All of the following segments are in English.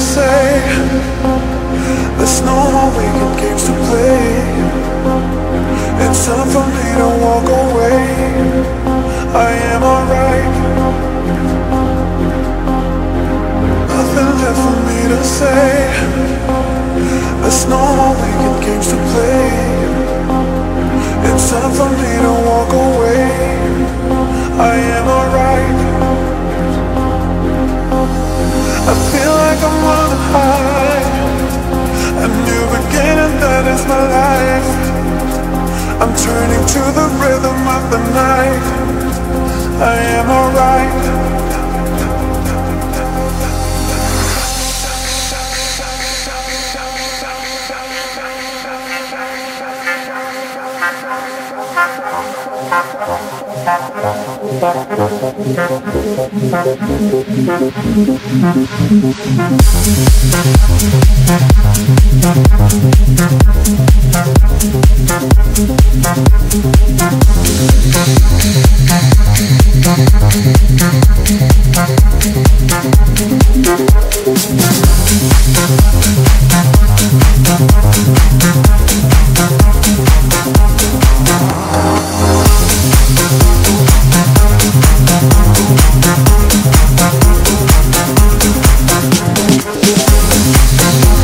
say There's no more wicked games to play. It's time for me to walk away. I am alright. Nothing left for me to say. There's no more wicked games to play. It's time for me to walk away. I am alright feel like I'm on high. A new beginning, that is my life. I'm turning to the rhythm of the night. I am alright Thank Thank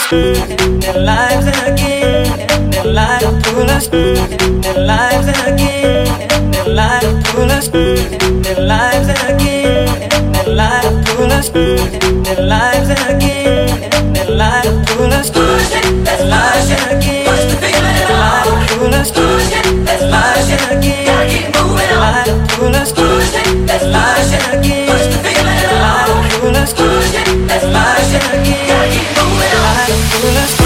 us in their lives again. Their life to pull us their lives again. Their life to pull us in their lives again. Their life to pull us in their lives again. Their life to pull us in their lives again. Their life to pull us in their lives us in their lives again. Us in their lives again. Gotta keep moving on. Life to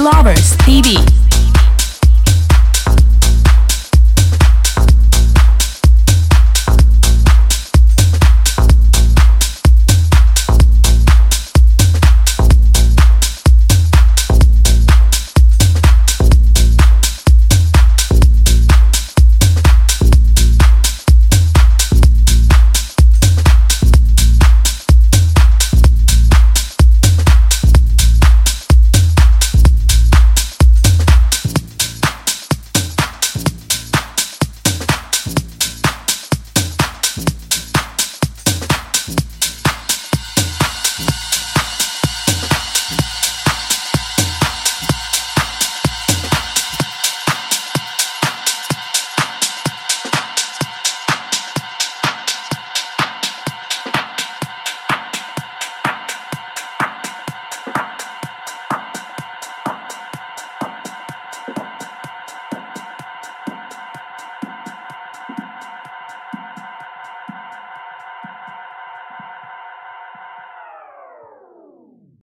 Lovers TV.